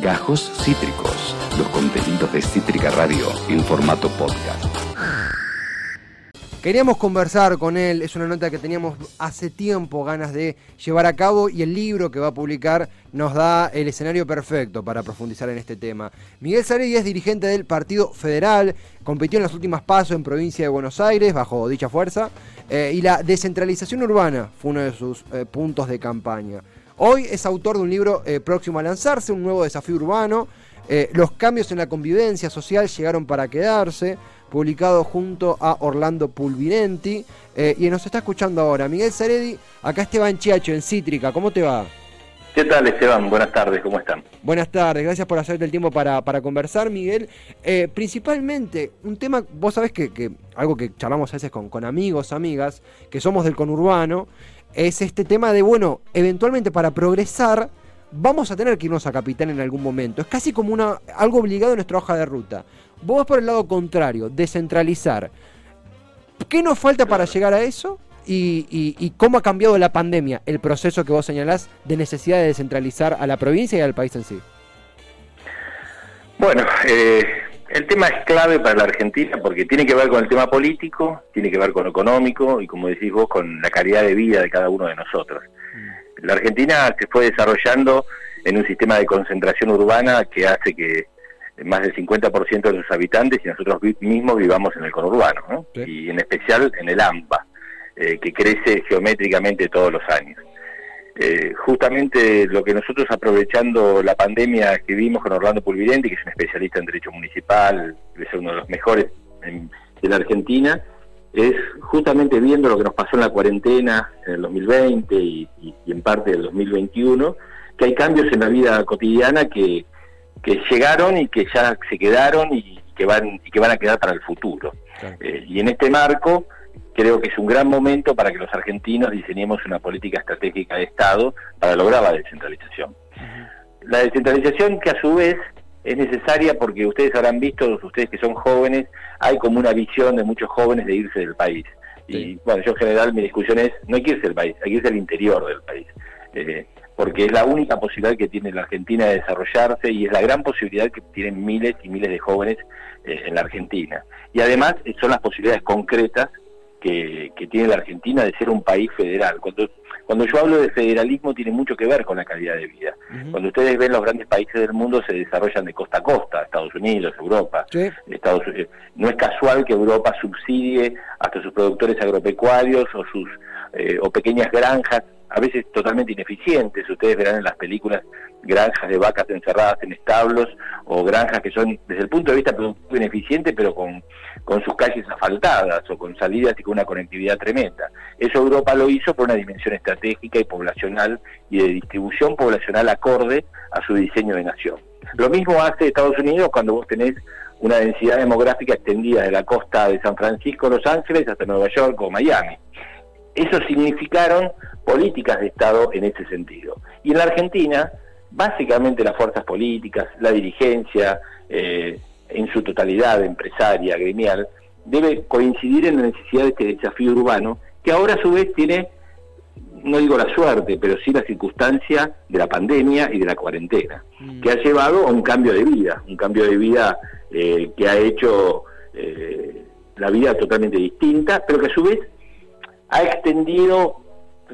Gajos Cítricos, los contenidos de Cítrica Radio en formato podcast. Queríamos conversar con él, es una nota que teníamos hace tiempo ganas de llevar a cabo y el libro que va a publicar nos da el escenario perfecto para profundizar en este tema. Miguel Saredi es dirigente del Partido Federal, compitió en los últimos pasos en provincia de Buenos Aires bajo dicha fuerza eh, y la descentralización urbana fue uno de sus eh, puntos de campaña. Hoy es autor de un libro eh, próximo a lanzarse, un nuevo desafío urbano. los cambios en la convivencia social llegaron para quedarse publicado junto a Orlando Pulvirenti. Eh, y nos está escuchando ahora Miguel Saredi, acá Esteban Chiacho en Cítrica, ¿cómo te va? ¿Qué tal Esteban? Buenas tardes, ¿cómo están? Buenas tardes, gracias por hacerte el tiempo para, conversar, Miguel. Eh, principalmente, un tema, vos sabés que, algo que charlamos a veces con, con amigos, amigas, que somos del conurbano, es este tema de, bueno, eventualmente para progresar, vamos a tener que irnos a Capital en algún momento. Es casi como una, algo obligado en nuestra hoja de ruta. Vos vas por el lado contrario, descentralizar. ¿Qué nos falta para llegar a eso? Y, cómo ha cambiado la pandemia, el proceso que vos señalás de necesidad de descentralizar a la provincia y al país en sí. Bueno, eh, el tema es clave para la Argentina porque tiene que ver con el tema político, tiene que ver con lo económico y como decís vos, con la calidad de vida de cada uno de nosotros. Mm. La Argentina se fue desarrollando en un sistema de concentración urbana que hace que más del 50% de sus habitantes y nosotros mismos vivamos en el conurbano, ¿no? y en especial en el AMBA, eh, que crece geométricamente todos los años. Eh, justamente lo que nosotros aprovechando la pandemia escribimos con Orlando Pulvirenti, que es un especialista en derecho municipal, que es uno de los mejores de la Argentina, es justamente viendo lo que nos pasó en la cuarentena en el 2020 y, y en parte del 2021, que hay cambios en la vida cotidiana que, que llegaron y que ya se quedaron y que van y que van a quedar para el futuro. Eh, y en este marco creo que es un gran momento para que los argentinos diseñemos una política estratégica de Estado para lograr la descentralización. La descentralización que a su vez es necesaria porque ustedes habrán visto, ustedes que son jóvenes, hay como una visión de muchos jóvenes de irse del país. Y bueno, yo en general mi discusión es, no hay que irse del país, hay que irse al interior del país. Eh, porque es la única posibilidad que tiene la Argentina de desarrollarse y es la gran posibilidad que tienen miles y miles de jóvenes eh, en la Argentina. Y además son las posibilidades concretas que, tiene la Argentina de ser un país federal. Cuando, cuando yo hablo de federalismo tiene mucho que ver con la calidad de vida. Cuando ustedes ven los grandes países del mundo se desarrollan de costa a costa, Estados Unidos, Europa. Estados, no es casual que Europa subsidie hasta sus productores agropecuarios o sus eh, o pequeñas granjas a veces totalmente ineficientes. Ustedes verán en las películas granjas de vacas encerradas en establos o granjas que son desde el punto de vista productivo ineficientes pero con, con sus calles asfaltadas o con salidas y con una conectividad tremenda. Eso Europa lo hizo por una dimensión estratégica y poblacional y de distribución poblacional acorde a su diseño de nación. Lo mismo hace Estados Unidos cuando vos tenés una densidad demográfica extendida de la costa de San Francisco, Los Ángeles, hasta Nueva York o Miami. Eso significaron políticas de Estado en ese sentido. Y en la Argentina, básicamente las fuerzas políticas, la dirigencia, eh, en su totalidad empresaria, gremial, debe coincidir en la necesidad de este desafío urbano, que ahora a su vez tiene, no digo la suerte, pero sí la circunstancia de la pandemia y de la cuarentena, mm. que ha llevado a un cambio de vida, un cambio de vida eh, que ha hecho eh, la vida totalmente distinta, pero que a su vez ha extendido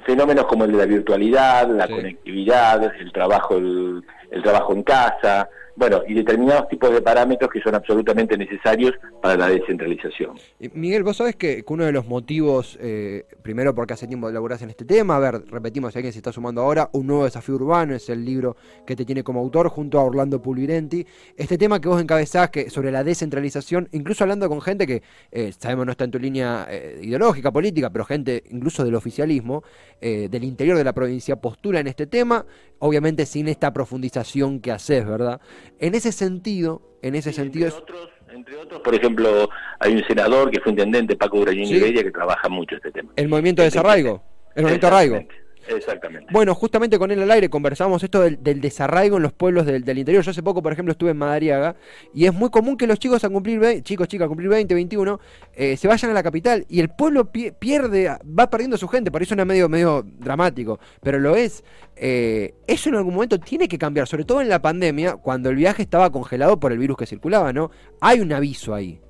fenómenos como el de la virtualidad, la conectividad, el trabajo, el, trabajo en casa, bueno, y determinados tipos de parámetros que son absolutamente necesarios para la descentralización. Miguel, vos sabés que, uno de los motivos, eh, primero porque hace tiempo elaborás en este tema, a ver, repetimos, si alguien se está sumando ahora, un nuevo desafío urbano es el libro que te tiene como autor junto a Orlando Pulvirenti. Este tema que vos encabezás que sobre la descentralización, incluso hablando con gente que eh, sabemos no está en tu línea eh, ideológica, política, pero gente incluso del oficialismo, del interior de la provincia, postula en este tema, obviamente sin esta profundización que haces, ¿verdad? En ese sentido, en ese sentido... Entre, otros, entre otros, por ejemplo, hay un senador que fue intendente, Paco Urañín ¿Sí? que trabaja mucho este tema. El movimiento de desarraigo, el movimiento arraigo. Exactamente. Bueno, justamente con él al aire conversamos esto del, desarraigo en los pueblos del, interior. Yo hace poco, por ejemplo, estuve en Madariaga y es muy común que los chicos a cumplir chicos, chicas, a cumplir 20, 21, eh, se vayan a la capital y el pueblo pierde, va perdiendo su gente. Por eso es medio, medio dramático, pero lo es. Eh, eso en algún momento tiene que cambiar, sobre todo en la pandemia, cuando el viaje estaba congelado por el virus que circulaba, ¿no? Hay un aviso ahí.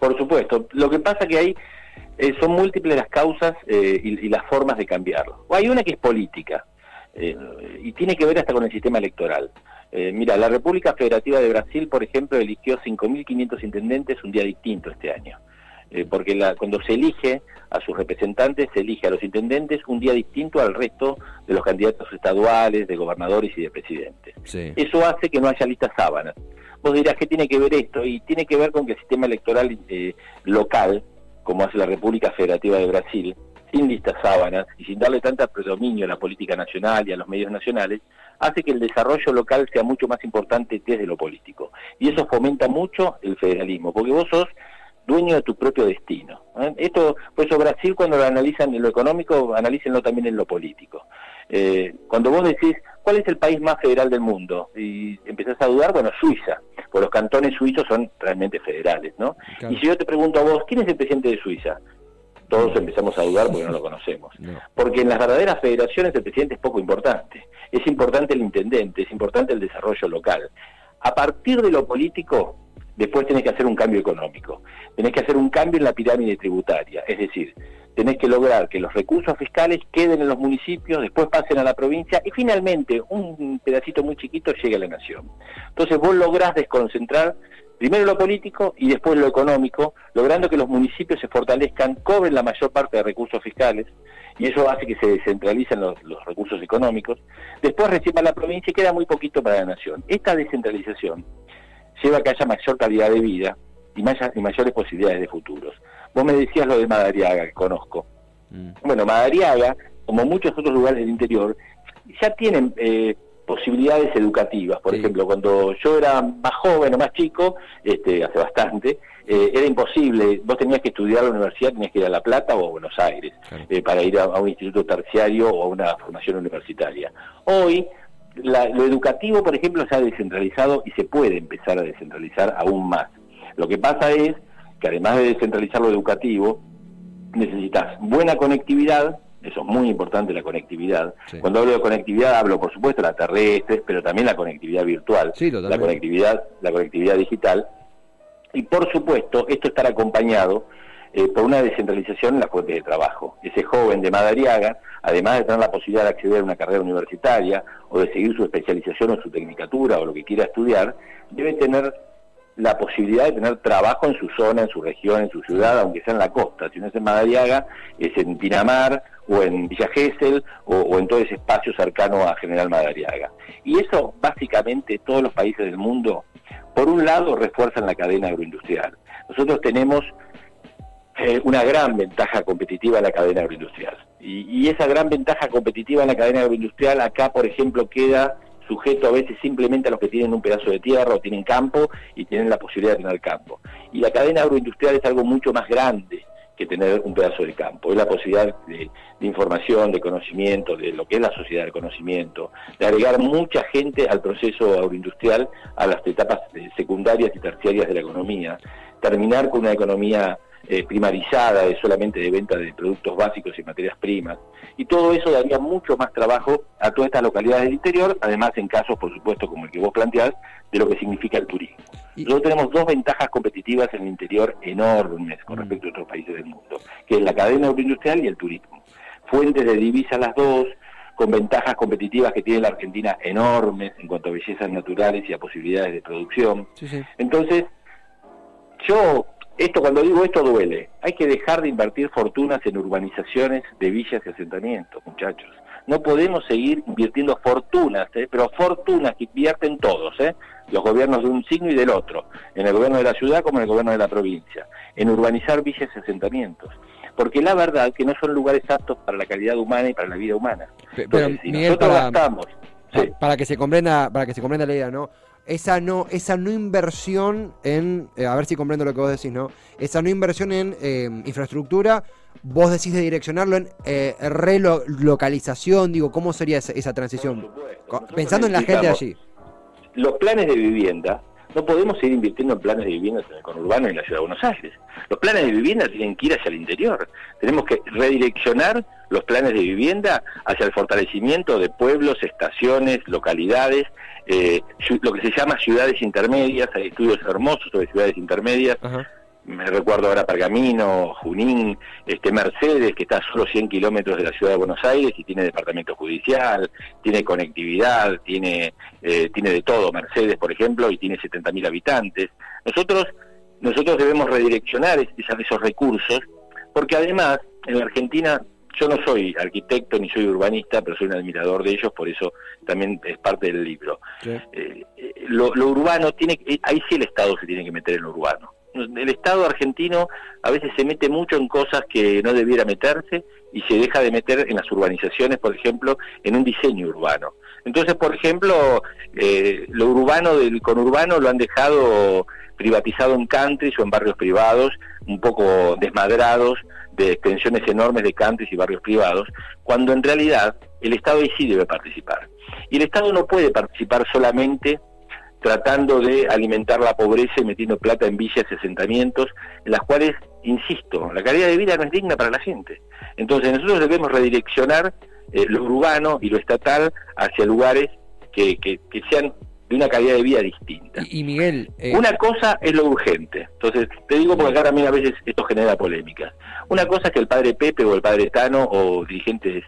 Por supuesto. Lo que pasa que hay eh, son múltiples las causas eh, y, las formas de cambiarlo. Hay una que es política eh, y tiene que ver hasta con el sistema electoral. mira, la República Federativa de Brasil, por ejemplo, eligió 5.500 intendentes un día distinto este año. porque la, cuando se elige a sus representantes, se elige a los intendentes un día distinto al resto de los candidatos estaduales, de gobernadores y de presidentes. Eso hace que no haya listas sábanas. Vos dirás, ¿qué tiene que ver esto? Y tiene que ver con que el sistema electoral local como hace la República Federativa de Brasil, sin listas sábanas y sin darle tanto predominio a la política nacional y a los medios nacionales, hace que el desarrollo local sea mucho más importante desde lo político. Y eso fomenta mucho el federalismo, porque vos sos dueño de tu propio destino. ¿eh? Esto, por eso Brasil cuando lo analizan en lo económico, analícenlo también en lo político. Eh, cuando vos decís, ¿cuál es el país más federal del mundo? Y empezás a dudar, bueno, Suiza, porque los cantones suizos son realmente federales, ¿no? Y si yo te pregunto a vos, ¿quién es el presidente de Suiza? Todos empezamos a dudar porque no lo conocemos. Porque en las verdaderas federaciones el presidente es poco importante. Es importante el intendente, es importante el desarrollo local. A partir de lo político, después tenés que hacer un cambio económico. Tenés que hacer un cambio en la pirámide tributaria. Es decir, tenés que lograr que los recursos fiscales queden en los municipios, después pasen a la provincia y finalmente un pedacito muy chiquito llegue a la nación. Entonces vos lográs desconcentrar primero lo político y después lo económico, logrando que los municipios se fortalezcan, cobren la mayor parte de recursos fiscales y eso hace que se descentralicen los, recursos económicos. Después reciba la provincia y queda muy poquito para la nación. Esta descentralización lleva a que haya mayor calidad de vida y, y mayores posibilidades de futuros. Vos me decías lo de Madariaga, que conozco. Mm. Bueno, Madariaga, como muchos otros lugares del interior, ya tienen eh, posibilidades educativas. Por ejemplo, cuando yo era más joven o más chico, este, hace bastante, eh, era imposible. Vos tenías que estudiar a la universidad, tenías que ir a La Plata o a Buenos Aires eh, para ir a, un instituto terciario o a una formación universitaria. Hoy, lo educativo, por ejemplo, se ha descentralizado y se puede empezar a descentralizar aún más. Lo que pasa es que además de descentralizar lo educativo, necesitas buena conectividad, eso es muy importante la conectividad. Cuando hablo de conectividad hablo por supuesto de la terrestre, pero también la conectividad virtual, la conectividad, la conectividad digital. Y por supuesto, esto estar acompañado eh, por una descentralización en las fuentes de trabajo. Ese joven de Madariaga, además de tener la posibilidad de acceder a una carrera universitaria o de seguir su especialización o su tecnicatura o lo que quiera estudiar, debe tener la posibilidad de tener trabajo en su zona, en su región, en su ciudad, aunque sea en la costa. Si no es en Madariaga, es en Pinamar o en Villa Gesell o, en todo ese espacio cercano a General Madariaga. Y eso básicamente todos los países del mundo, por un lado, refuerzan la cadena agroindustrial. Nosotros tenemos eh, una gran ventaja competitiva en la cadena agroindustrial. y esa gran ventaja competitiva en la cadena agroindustrial acá, por ejemplo, queda sujeto a veces simplemente a los que tienen un pedazo de tierra o tienen campo y tienen la posibilidad de tener campo. Y la cadena agroindustrial es algo mucho más grande que tener un pedazo de campo. Es la posibilidad de, información, de conocimiento, de lo que es la sociedad del conocimiento, de agregar mucha gente al proceso agroindustrial, a las etapas eh, secundarias y terciarias de la economía, terminar con una economía eh, primarizada, de solamente de venta de productos básicos y materias primas. Y todo eso daría mucho más trabajo a todas estas localidades del interior, además en casos, por supuesto, como el que vos planteás, de lo que significa el turismo. Nosotros tenemos dos ventajas competitivas en el interior enormes con mm. respecto a otros países del mundo, que es la cadena agroindustrial y el turismo. Fuentes de divisas las dos, con ventajas competitivas que tiene la Argentina enormes en cuanto a bellezas naturales y a posibilidades de producción. Entonces, yo esto, cuando digo esto, duele. Hay que dejar de invertir fortunas en urbanizaciones de villas y asentamientos, muchachos. No podemos seguir invirtiendo fortunas, ¿eh? pero fortunas que invierten todos, ¿eh? los gobiernos de un signo y del otro, en el gobierno de la ciudad como en el gobierno de la provincia, en urbanizar villas y asentamientos. Porque la verdad que no son lugares aptos para la calidad humana y para la vida humana. pero, nosotros para, gastamos... para, que se comprenda, para que se comprenda la idea, ¿no? Esa no, esa no inversión en, eh, a ver si comprendo lo que vos decís, ¿no? Esa no inversión en eh, infraestructura, vos decís de direccionarlo en eh, relocalización, digo, ¿cómo sería esa, esa transición? Pensando en la gente allí. Los planes de vivienda no podemos seguir invirtiendo en planes de vivienda en el conurbano y en la ciudad de Buenos Aires. Los planes de vivienda tienen que ir hacia el interior. Tenemos que redireccionar los planes de vivienda hacia el fortalecimiento de pueblos, estaciones, localidades, eh, lo que se llama ciudades intermedias. Hay estudios hermosos sobre ciudades intermedias me recuerdo ahora Pergamino, Junín, este Mercedes, que está a solo 100 kilómetros de la ciudad de Buenos Aires y tiene departamento judicial, tiene conectividad, tiene, eh, tiene de todo, Mercedes, por ejemplo, y tiene 70.000 habitantes. Nosotros, nosotros debemos redireccionar esos recursos, porque además, en la Argentina, yo no soy arquitecto ni soy urbanista, pero soy un admirador de ellos, por eso también es parte del libro. Eh, eh, lo, lo urbano tiene, ahí sí el Estado se tiene que meter en lo urbano el Estado argentino a veces se mete mucho en cosas que no debiera meterse y se deja de meter en las urbanizaciones, por ejemplo, en un diseño urbano. Entonces, por ejemplo, eh, lo urbano del conurbano lo han dejado privatizado en countries o en barrios privados, un poco desmadrados de extensiones enormes de countries y barrios privados, cuando en realidad el Estado sí debe participar. Y el Estado no puede participar solamente tratando de alimentar la pobreza y metiendo plata en villas y asentamientos, en las cuales, insisto, la calidad de vida no es digna para la gente. Entonces nosotros debemos redireccionar eh, lo urbano y lo estatal hacia lugares que, que, sean de una calidad de vida distinta. Y, Miguel... Eh, una cosa es lo urgente. Entonces, te digo porque acá también a veces esto genera polémica. Una cosa es que el padre Pepe o el padre Tano o dirigentes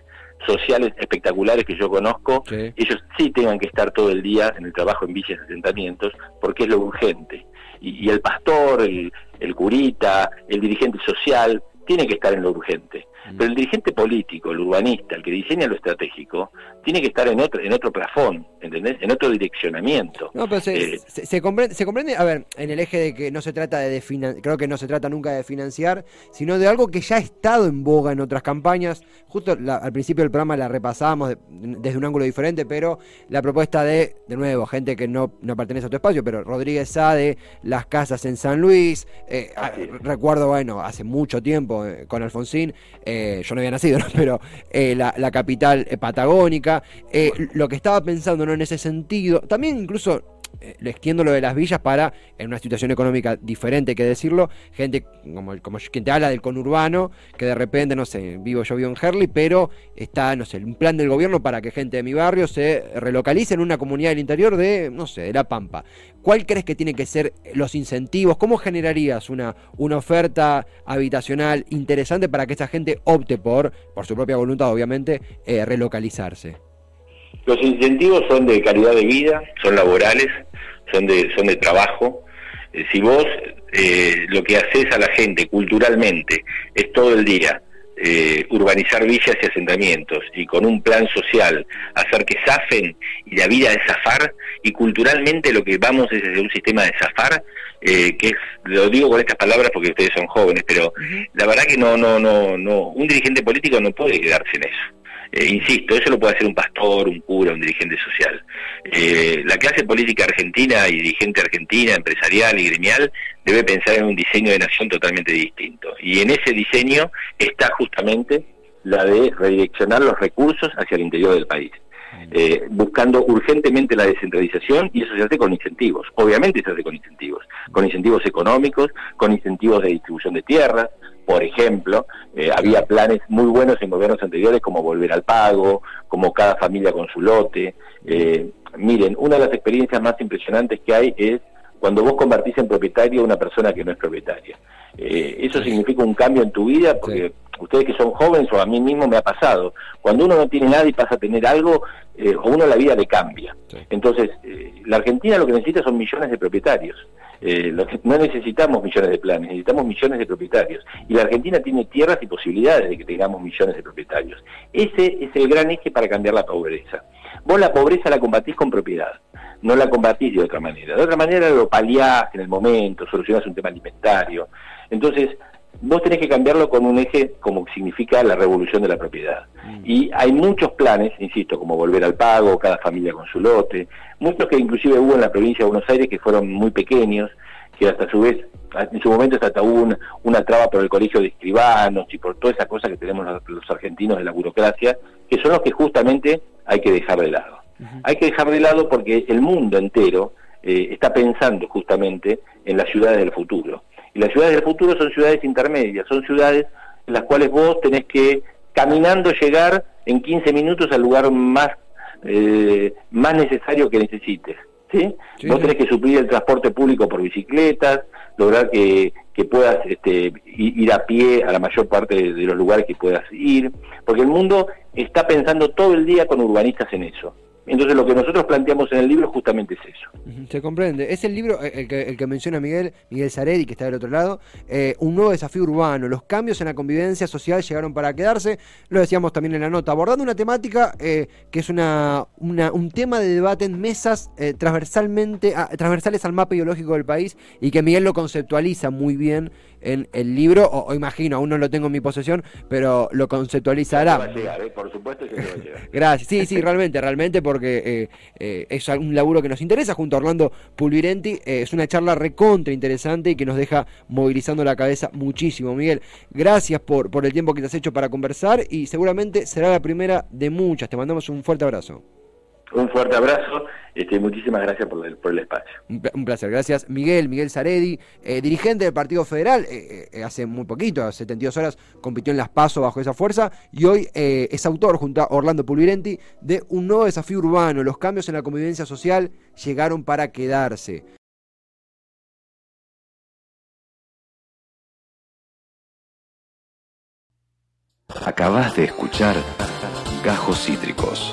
sociales espectaculares que yo conozco, ellos sí tengan que estar todo el día en el trabajo en villas y asentamientos, porque es lo urgente. Y, el pastor, el, el curita, el dirigente social, tiene que estar en lo urgente. Mm. Pero el dirigente político, el urbanista, el que diseña lo estratégico, tiene que estar en otro, en otro plafón, ¿entendés? En otro direccionamiento. No, pero se, eh, comprende, se comprende, a ver, en el eje de que no se trata de, financiar, creo que no se trata nunca de financiar, sino de algo que ya ha estado en boga en otras campañas. Justo al principio del programa la repasábamos desde un ángulo diferente, pero la propuesta de, de nuevo, gente que no, no pertenece a tu espacio, pero Rodríguez Sá de las casas en San Luis, eh, recuerdo, bueno, hace mucho tiempo eh, con Alfonsín, yo no había nacido, pero la, la capital patagónica, eh, lo que estaba pensando ¿no? en ese sentido, también incluso eh, extiendo lo de las villas para, en una situación económica diferente que decirlo, gente como, como quien te habla del conurbano, que de repente, no sé, vivo yo vivo en Herley, pero está, no sé, un plan del gobierno para que gente de mi barrio se relocalice en una comunidad del interior de, no sé, de La Pampa. ¿Cuál crees que tienen que ser los incentivos? ¿Cómo generarías una, una oferta habitacional interesante para que esa gente opte por, por su propia voluntad, obviamente, eh, relocalizarse? Los incentivos son de calidad de vida, son laborales, son de, son de trabajo. Eh, si vos eh, lo que haces a la gente culturalmente es todo el día eh, urbanizar villas y asentamientos y con un plan social hacer que zafen y la vida de zafar y culturalmente lo que vamos es desde un sistema de zafar que es lo digo con estas palabras porque ustedes son jóvenes pero la verdad que no no no no un dirigente político no puede quedarse en eso eh, insisto, eso lo puede hacer un pastor, un cura, un dirigente social. Eh, la clase política argentina y dirigente argentina, empresarial y gremial, debe pensar en un diseño de nación totalmente distinto. Y en ese diseño está justamente la de redireccionar los recursos hacia el interior del país. Eh, buscando urgentemente la descentralización y eso se hace con incentivos. Obviamente se hace con incentivos, con incentivos económicos, con incentivos de distribución de tierras, por ejemplo, eh, había planes muy buenos en gobiernos anteriores como volver al pago, como cada familia con su lote. Eh, miren, una de las experiencias más impresionantes que hay es cuando vos convertís en propietario a una persona que no es propietaria. Eh, eso significa un cambio en tu vida porque ustedes que son jóvenes o a mí mismo me ha pasado. Cuando uno no tiene nada y pasa a tener algo, eh, a uno la vida le cambia. Entonces, la Argentina lo que necesita son millones de propietarios. Eh, no necesitamos millones de planes, necesitamos millones de propietarios. Y la Argentina tiene tierras y posibilidades de que tengamos millones de propietarios. Ese es el gran eje para cambiar la pobreza. Vos la pobreza la combatís con propiedad, no la combatís de otra manera. De otra manera lo paliás en el momento, solucionás un tema alimentario. Entonces, vos tenés que cambiarlo con un eje como significa la revolución de la propiedad. Mm. Y hay muchos planes, insisto, como volver al pago, cada familia con su lote, muchos que inclusive hubo en la provincia de Buenos Aires que fueron muy pequeños, que hasta su vez, en su momento hasta hubo una, una traba por el colegio de escribanos y por toda esa cosa que tenemos los, argentinos de la burocracia, que son los que justamente hay que dejar de lado. Hay que dejar de lado porque el mundo entero eh, está pensando justamente en las ciudades del futuro. Y las ciudades del futuro son ciudades intermedias, son ciudades en las cuales vos tenés que caminando llegar en 15 minutos al lugar más, eh, más necesario que necesites. ¿sí? vos tenés que suplir el transporte público por bicicletas, lograr que, que puedas este, ir a pie a la mayor parte de los lugares que puedas ir, porque el mundo está pensando todo el día con urbanistas en eso. Entonces lo que nosotros planteamos en el libro justamente es eso. Se comprende. Es el libro, eh, el que, menciona Miguel, Miguel Zaredi, que está del otro lado, eh, un nuevo desafío urbano. Los cambios en la convivencia social llegaron para quedarse. Lo decíamos también en la nota, abordando una temática eh, que es una, un tema de debate en mesas transversalmente, transversales al mapa ideológico del país y que Miguel lo conceptualiza muy bien en el libro, o, imagino, aún no lo tengo en mi posesión, pero lo conceptualizará. Va a llegar, por supuesto que va a llegar. Gracias, sí, sí, realmente, realmente, porque eh, eh, es un laburo que nos interesa junto a Orlando Pulvirenti, eh, es una charla recontra interesante y que nos deja movilizando la cabeza muchísimo. Miguel, gracias por, por el tiempo que te has hecho para conversar y seguramente será la primera de muchas. Te mandamos un fuerte abrazo. Un fuerte abrazo, este, muchísimas gracias por el, por el espacio. Un placer, gracias Miguel, Miguel Zaredi, eh, dirigente del Partido Federal, eh, eh, hace muy poquito, hace 72 horas, compitió en Las Paso bajo esa fuerza y hoy es autor junto a Orlando Pulvirenti de un nuevo desafío urbano. Los cambios en la convivencia social llegaron para quedarse. Acabas de escuchar Gajos Cítricos.